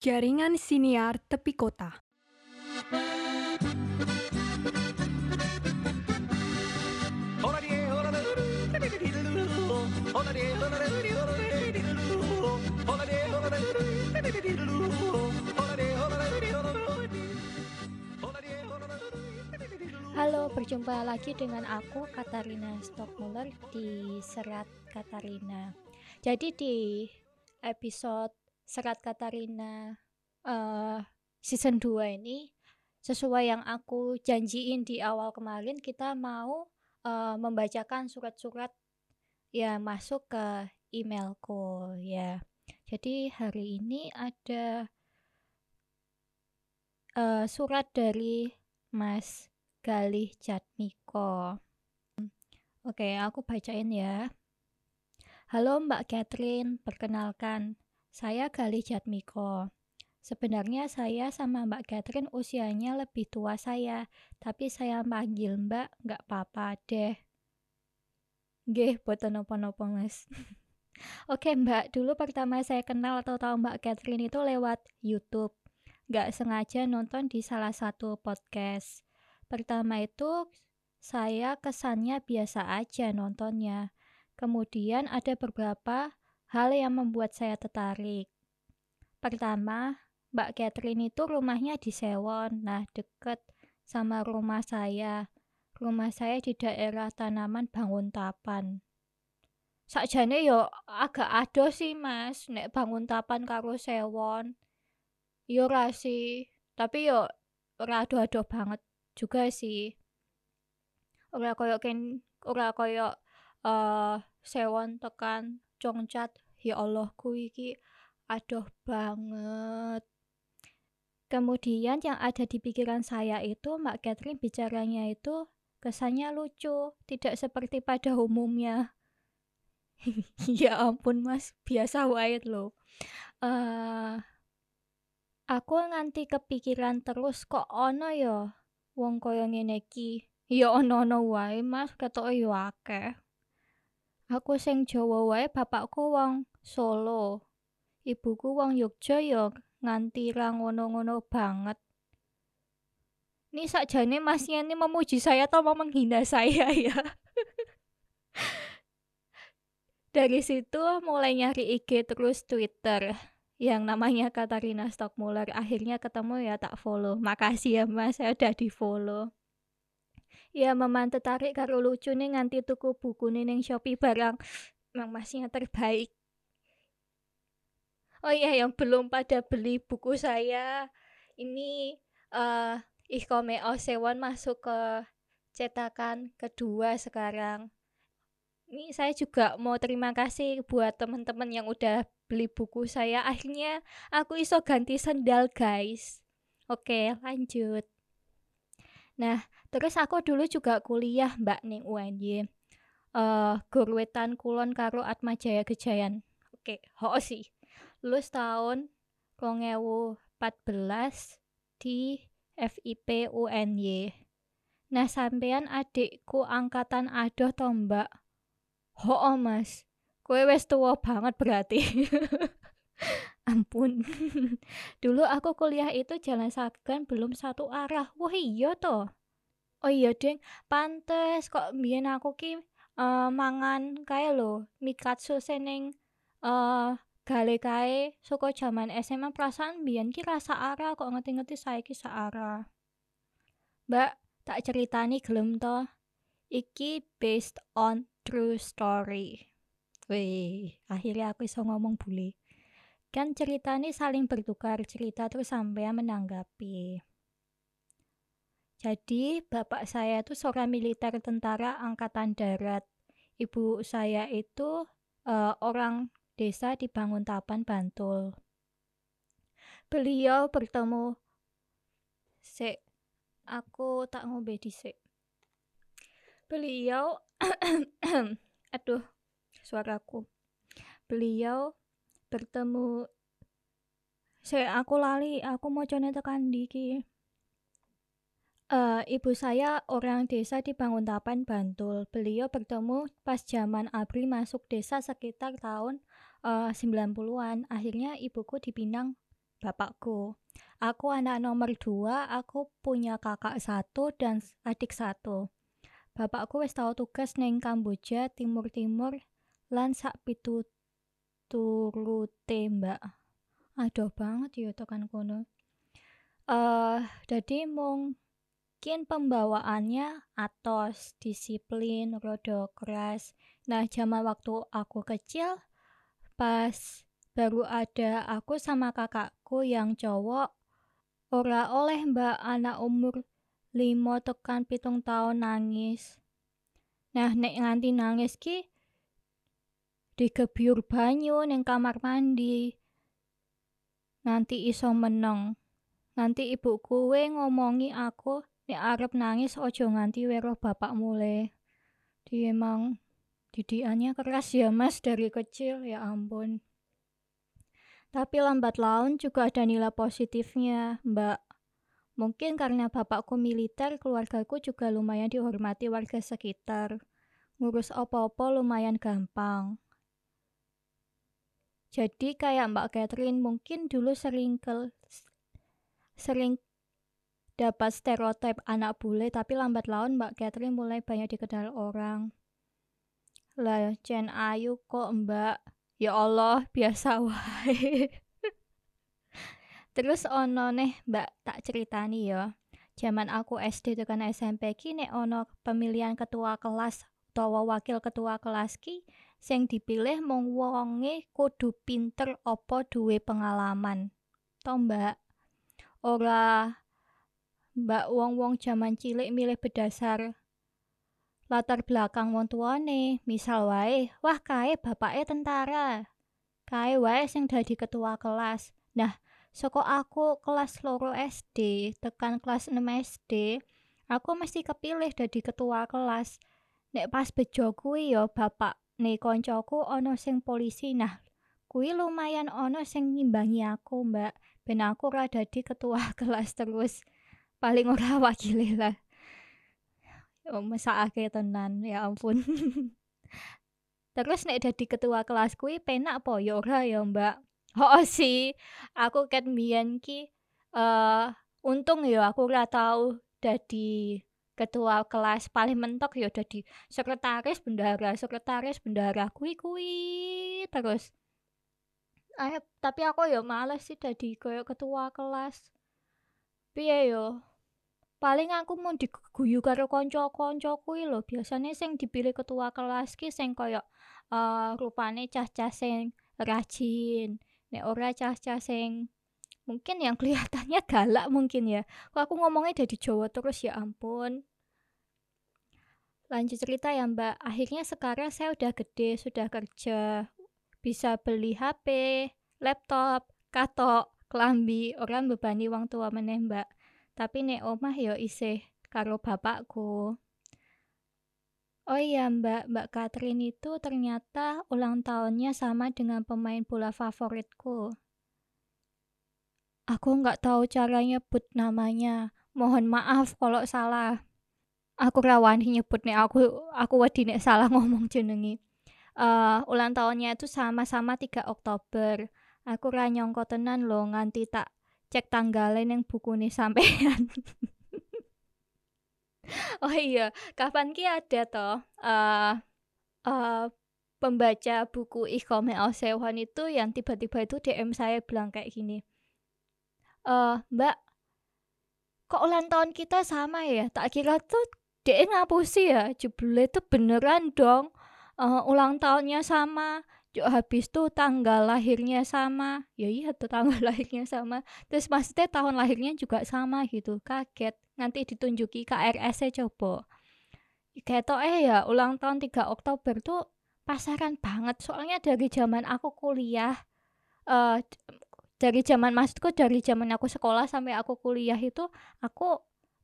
Jaringan Siniar Tepi Kota. Halo, berjumpa lagi dengan aku Katarina Stockmuller di Serat Katarina. Jadi di episode Serat Katarina uh, season 2 ini sesuai yang aku janjiin di awal kemarin kita mau uh, membacakan surat-surat yang masuk ke emailku ya. Jadi hari ini ada uh, surat dari Mas Galih Jatmiko. Oke, aku bacain ya. Halo Mbak Catherine, perkenalkan, saya Galih Jatmiko. Sebenarnya saya sama Mbak Catherine usianya lebih tua saya, tapi saya panggil Mbak nggak apa-apa deh. Gih, boten nopo-nopo mas. Oke Mbak, dulu pertama saya kenal atau tahu Mbak Catherine itu lewat YouTube. Nggak sengaja nonton di salah satu podcast Pertama itu saya kesannya biasa aja nontonnya. Kemudian ada beberapa hal yang membuat saya tertarik. Pertama, Mbak Catherine itu rumahnya di Sewon, nah deket sama rumah saya. Rumah saya di daerah tanaman bangun tapan. Sakjane yo agak ado sih mas, nek bangun tapan karo Sewon. Yo rasi, tapi yo ora ado-ado banget juga sih ora koyo ken ora koyo uh, sewon tekan congcat. Ya Allah ku iki aduh banget. Kemudian yang ada di pikiran saya itu Mbak Catherine bicaranya itu kesannya lucu tidak seperti pada umumnya. Ya ampun mas biasa wae lo uh, aku nganti kepikiran terus kok ono yo wong kaya ngene iki? Ya ana-ana wae Mas ketoke ya akeh aku sing Jawa wae bapakku wong Solo. Ibuku wong Yogja ya nganti ra ngono-ngono banget. Ini sakjane masnya ini memuji saya atau mau menghina saya ya? Dari situ mulai nyari IG terus Twitter yang namanya Katarina Stockmuller. Akhirnya ketemu ya tak follow. Makasih ya mas saya udah di follow ya memang tertarik karo lucu nih nganti tuku buku nih neng Shopee barang memang masnya terbaik oh iya yang belum pada beli buku saya ini uh, Ihkome Osewon masuk ke cetakan kedua sekarang ini saya juga mau terima kasih buat teman-teman yang udah beli buku saya. Akhirnya aku iso ganti sendal, guys. Oke, lanjut. Nah, terus aku dulu juga kuliah, Mbak ning UNY. Eh, uh, Gurwetan Kulon karo Atma Jaya Gejayan. Oke, ho sih. Lulus tahun 2014 di FIP UNY. Nah, sampean adikku angkatan adoh to, Mbak. Oh, Mas. Kowe wis tua banget berarti. Ampun. Dulu aku kuliah itu jalan sagan belum satu arah. Wah, iya toh. Oh iya, Deng. Pantes kok mbiyen aku ki uh, mangan kae lho, mikatsu seneng uh, gale kae saka jaman SMA perasaan mbiyen ki rasa arah kok ngerti-ngerti saiki searah. Mbak, tak ceritani gelem to. Iki based on true story. Wih, akhirnya aku bisa ngomong bule. Kan cerita ini saling bertukar cerita terus sampai menanggapi. Jadi, bapak saya itu seorang militer tentara angkatan darat. Ibu saya itu uh, orang desa di Banguntapan, Bantul. Beliau bertemu se aku tak ngombe dhisik. Beliau aduh suaraku beliau bertemu saya aku lali aku mau tekan diki uh, ibu saya orang desa di Banguntapan Bantul beliau bertemu pas zaman Abri masuk desa sekitar tahun uh, 90-an akhirnya ibuku dipinang bapakku. Aku anak nomor dua, aku punya kakak satu dan adik satu. Bapakku wis tau tugas neng Kamboja timur-timur lan sak turute mbak. Aduh banget ya tekan kono. Eh, jadi mungkin pembawaannya atos, disiplin, rodo keras. Nah, zaman waktu aku kecil pas baru ada aku sama kakakku yang cowok ora oleh mbak anak umur limo tekan pitung tahun nangis nah nek nganti nangis ki digebyur banyu ning kamar mandi nanti iso meneng nanti ibu kue ngomongi aku nek arep nangis ojo nganti weroh bapak mulai dia emang didiannya keras ya mas dari kecil ya ampun tapi lambat laun juga ada nilai positifnya, Mbak. Mungkin karena bapakku militer, keluargaku juga lumayan dihormati warga sekitar. Ngurus opo-opo lumayan gampang. Jadi kayak Mbak Catherine mungkin dulu sering ke sering dapat stereotip anak bule tapi lambat laun Mbak Catherine mulai banyak dikenal orang. Lah, Jen Ayu kok Mbak? Ya Allah biasa wae. Terus ono nih mbak tak ceritani ya. Zaman aku SD tekan SMP ki ono pemilihan ketua kelas utawa wakil ketua kelas ki sing dipilih mung wonge kudu pinter opo duwe pengalaman. To mbak? Ora mbak wong-wong zaman cilik milih berdasar latar belakang wong tuane. Misal wae wah kae bapake tentara. Kae wae sing dadi ketua kelas. Nah soko aku kelas loro SD tekan kelas 6 SD aku mesti kepilih dadi ketua kelas. Nek pas bejo kuwi yo bapak nih koncoku ono sing polisi. Nah kuwi lumayan ono sing ngimbangi aku mbak. Ben aku ora dadi ketua kelas terus. Paling ora wakile lah. Oh, mesakake tenan ya ampun. Terus nek dadi ketua kelas kuwi penak apa ya ora ya mbak. Oh sih. Aku ket mbiyen ki uh, untung ya aku ora tau dadi ketua kelas paling mentok ya dadi sekretaris bendara sekretaris bendara kuwi kuwi terus. Eh tapi aku ya males sih dadi koyo ketua kelas. Piye yo? Paling aku mau diguyu karo kanca-kanca kuwi lho. Biasane sing dipilih ketua kelas ki sing kaya uh, rupane cah-cah sing rajin. Nek ora cah-cah sing mungkin yang kelihatannya galak mungkin ya. Kok aku ngomongnya dari Jawa terus? Ya ampun lanjut cerita ya mbak akhirnya sekarang saya udah gede sudah kerja bisa beli HP laptop katok kelambi orang bebani uang tua meneh mbak tapi nek omah yo isih karo bapakku. Oh iya mbak, mbak Catherine itu ternyata ulang tahunnya sama dengan pemain bola favoritku. Aku nggak tahu cara nyebut namanya. Mohon maaf kalau salah. Aku rawan nyebut nih aku aku wedi nek salah ngomong jenengi. Uh, ulang tahunnya itu sama-sama 3 Oktober. Aku ra nyongko tenan loh nganti tak cek tanggalnya yang buku nih sampean oh iya kapan ki ada toh uh, uh, pembaca buku Ikhome Sewan itu yang tiba-tiba itu DM saya bilang kayak gini uh, mbak kok ulang tahun kita sama ya tak kira tuh dia ngapusi ya jebule itu beneran dong. Uh, ulang tahunnya sama Cuk habis tuh tanggal lahirnya sama. Ya iya tuh tanggal lahirnya sama. Terus maksudnya tahun lahirnya juga sama gitu kaget. Nanti ditunjuki KRS coba. Kayak eh ya ulang tahun 3 Oktober tuh pasaran banget. Soalnya dari zaman aku kuliah uh, dari zaman maksudku dari zaman aku sekolah sampai aku kuliah itu aku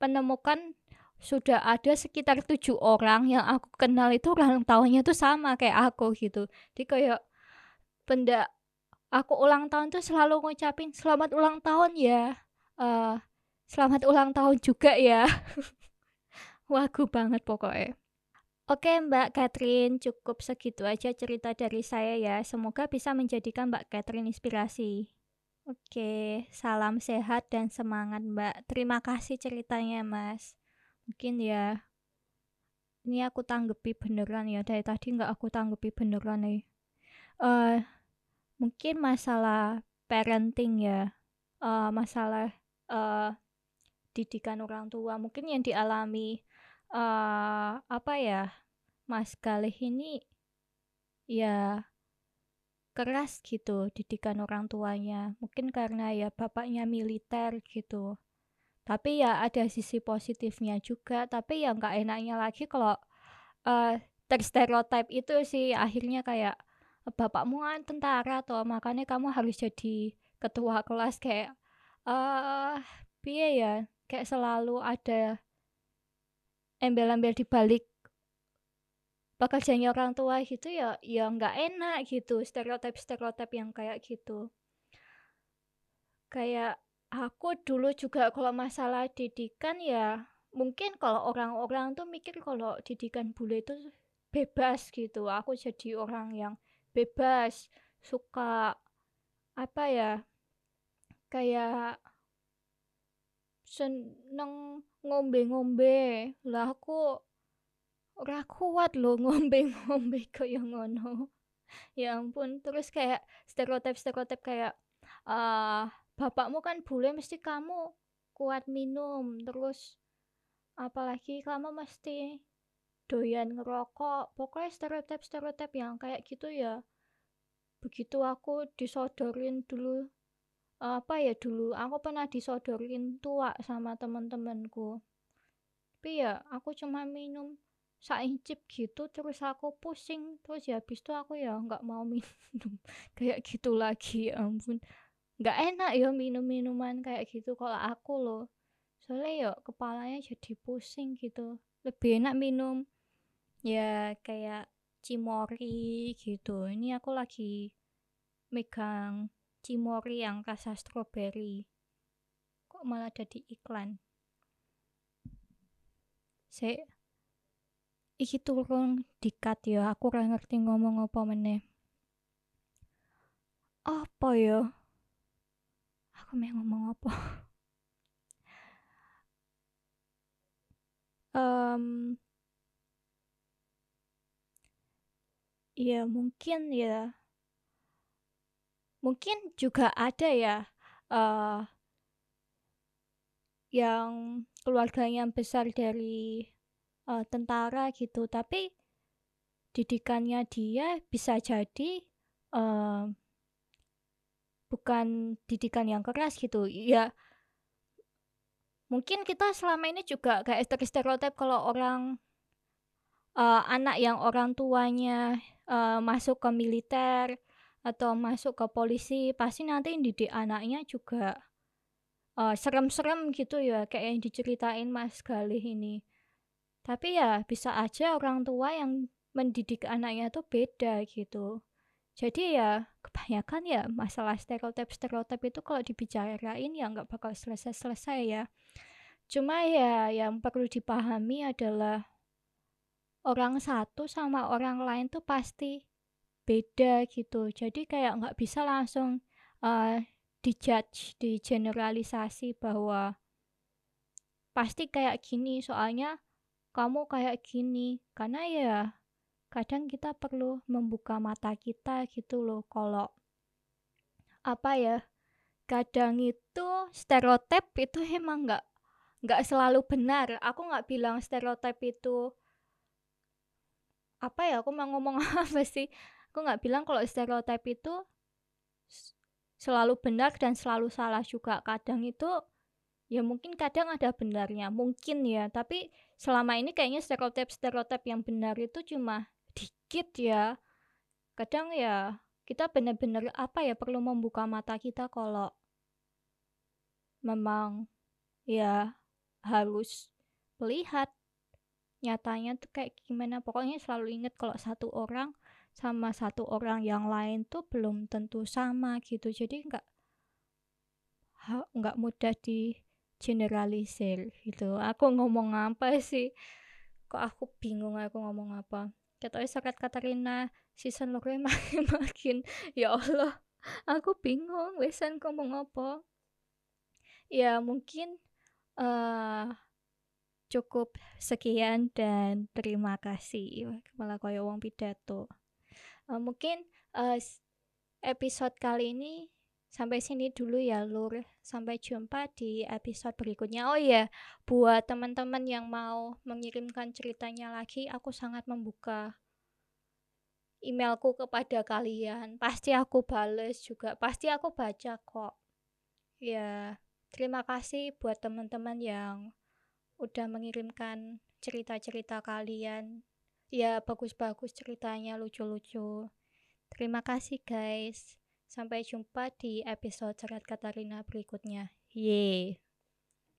menemukan sudah ada sekitar tujuh orang yang aku kenal itu ulang tahunnya tuh sama kayak aku gitu jadi kayak benda aku ulang tahun tuh selalu ngucapin selamat ulang tahun ya uh, selamat ulang tahun juga ya wagu banget pokoknya Oke Mbak Catherine, cukup segitu aja cerita dari saya ya. Semoga bisa menjadikan Mbak Catherine inspirasi. Oke, salam sehat dan semangat, Mbak. Terima kasih ceritanya, Mas. Mungkin ya, ini aku tanggepi beneran ya. Dari tadi nggak aku tanggepi beneran nih. Uh, mungkin masalah parenting ya, uh, masalah uh, didikan orang tua. Mungkin yang dialami uh, apa ya, Mas Galih ini ya keras gitu didikan orang tuanya mungkin karena ya bapaknya militer gitu tapi ya ada sisi positifnya juga tapi ya nggak enaknya lagi kalau uh, terstereotip itu sih akhirnya kayak bapakmu kan tentara tuh makanya kamu harus jadi ketua kelas kayak eh uh, biaya ya kayak selalu ada embel-embel di balik pekerjaannya orang tua gitu ya ya nggak enak gitu stereotip stereotip yang kayak gitu. Kayak aku dulu juga kalau masalah didikan ya mungkin kalau orang-orang tuh mikir kalau didikan bule itu bebas gitu. Aku jadi orang yang bebas suka apa ya kayak seneng ngombe-ngombe. Lah aku ora kuat loh ngombe-ngombe kayak ngono. Ya ampun terus kayak stereotip-stereotip kayak uh, bapakmu kan bule mesti kamu kuat minum terus apalagi kamu mesti doyan ngerokok. Pokoknya stereotip-stereotip yang kayak gitu ya begitu aku disodorin dulu apa ya dulu aku pernah disodorin tua sama temen-temenku. Tapi ya aku cuma minum saincip gitu terus aku pusing terus ya habis itu aku ya nggak mau minum kayak gitu lagi ya ampun nggak enak ya minum minuman kayak gitu kalau aku loh. Soalnya ya kepalanya jadi pusing gitu. Lebih enak minum ya kayak cimori gitu. Ini aku lagi megang cimori yang rasa stroberi kok malah jadi iklan? Saya iki turun dikat ya. Aku ora ngerti ngomong apa meneh. Apa ya aku mau ngomong apa? Um, ya mungkin ya mungkin juga ada ya uh, yang keluarganya besar dari uh, tentara gitu. Tapi didikannya dia bisa jadi uh, bukan didikan yang keras gitu. Ya mungkin kita selama ini juga kayak stereotip kalau orang uh, anak yang orang tuanya uh, masuk ke militer atau masuk ke polisi pasti nanti didik anaknya juga serem-serem uh, gitu ya kayak yang diceritain Mas Galih ini. Tapi ya bisa aja orang tua yang mendidik anaknya tuh beda gitu. Jadi ya kebanyakan ya masalah stereotip-stereotip itu kalau dibicarain ya nggak bakal selesai-selesai ya. Cuma ya yang perlu dipahami adalah orang satu sama orang lain tuh pasti beda gitu. Jadi kayak nggak bisa langsung uh, dijudge, digeneralisasi bahwa pasti kayak gini soalnya kamu kayak gini karena ya kadang kita perlu membuka mata kita gitu loh kalau apa ya kadang itu stereotip itu emang nggak nggak selalu benar. Aku nggak bilang stereotip itu apa ya aku mau ngomong apa sih? Aku nggak bilang kalau stereotip itu selalu benar dan selalu salah juga. Kadang itu ya mungkin kadang ada benarnya mungkin ya. Tapi selama ini kayaknya stereotip-stereotip yang benar itu cuma dikit ya. Kadang ya kita benar-benar apa ya perlu membuka mata kita kalau memang ya harus melihat nyatanya tuh kayak gimana. Pokoknya selalu inget kalau satu orang sama satu orang yang lain tuh belum tentu sama gitu. Jadi nggak nggak mudah di generalisir gitu. Aku ngomong apa sih? Kok aku bingung aku ngomong apa katanya Sakat Katarina season loro makin makin ya Allah Aku bingung wisan ngomong apa. Ya mungkin, uh, cukup sekian dan terima kasih. Malah koyo wong pidato. Uh, mungkin, uh, episode kali ini sampai sini dulu ya Lur. Sampai jumpa di episode berikutnya. Oh iya, buat teman-teman yang mau mengirimkan ceritanya lagi, aku sangat membuka emailku kepada kalian. Pasti aku bales juga, pasti aku baca kok. Ya, terima kasih buat teman-teman yang udah mengirimkan cerita-cerita kalian. Ya, bagus-bagus ceritanya, lucu-lucu. Terima kasih guys. Sampai jumpa di episode Cerat Katarina berikutnya. Yeay.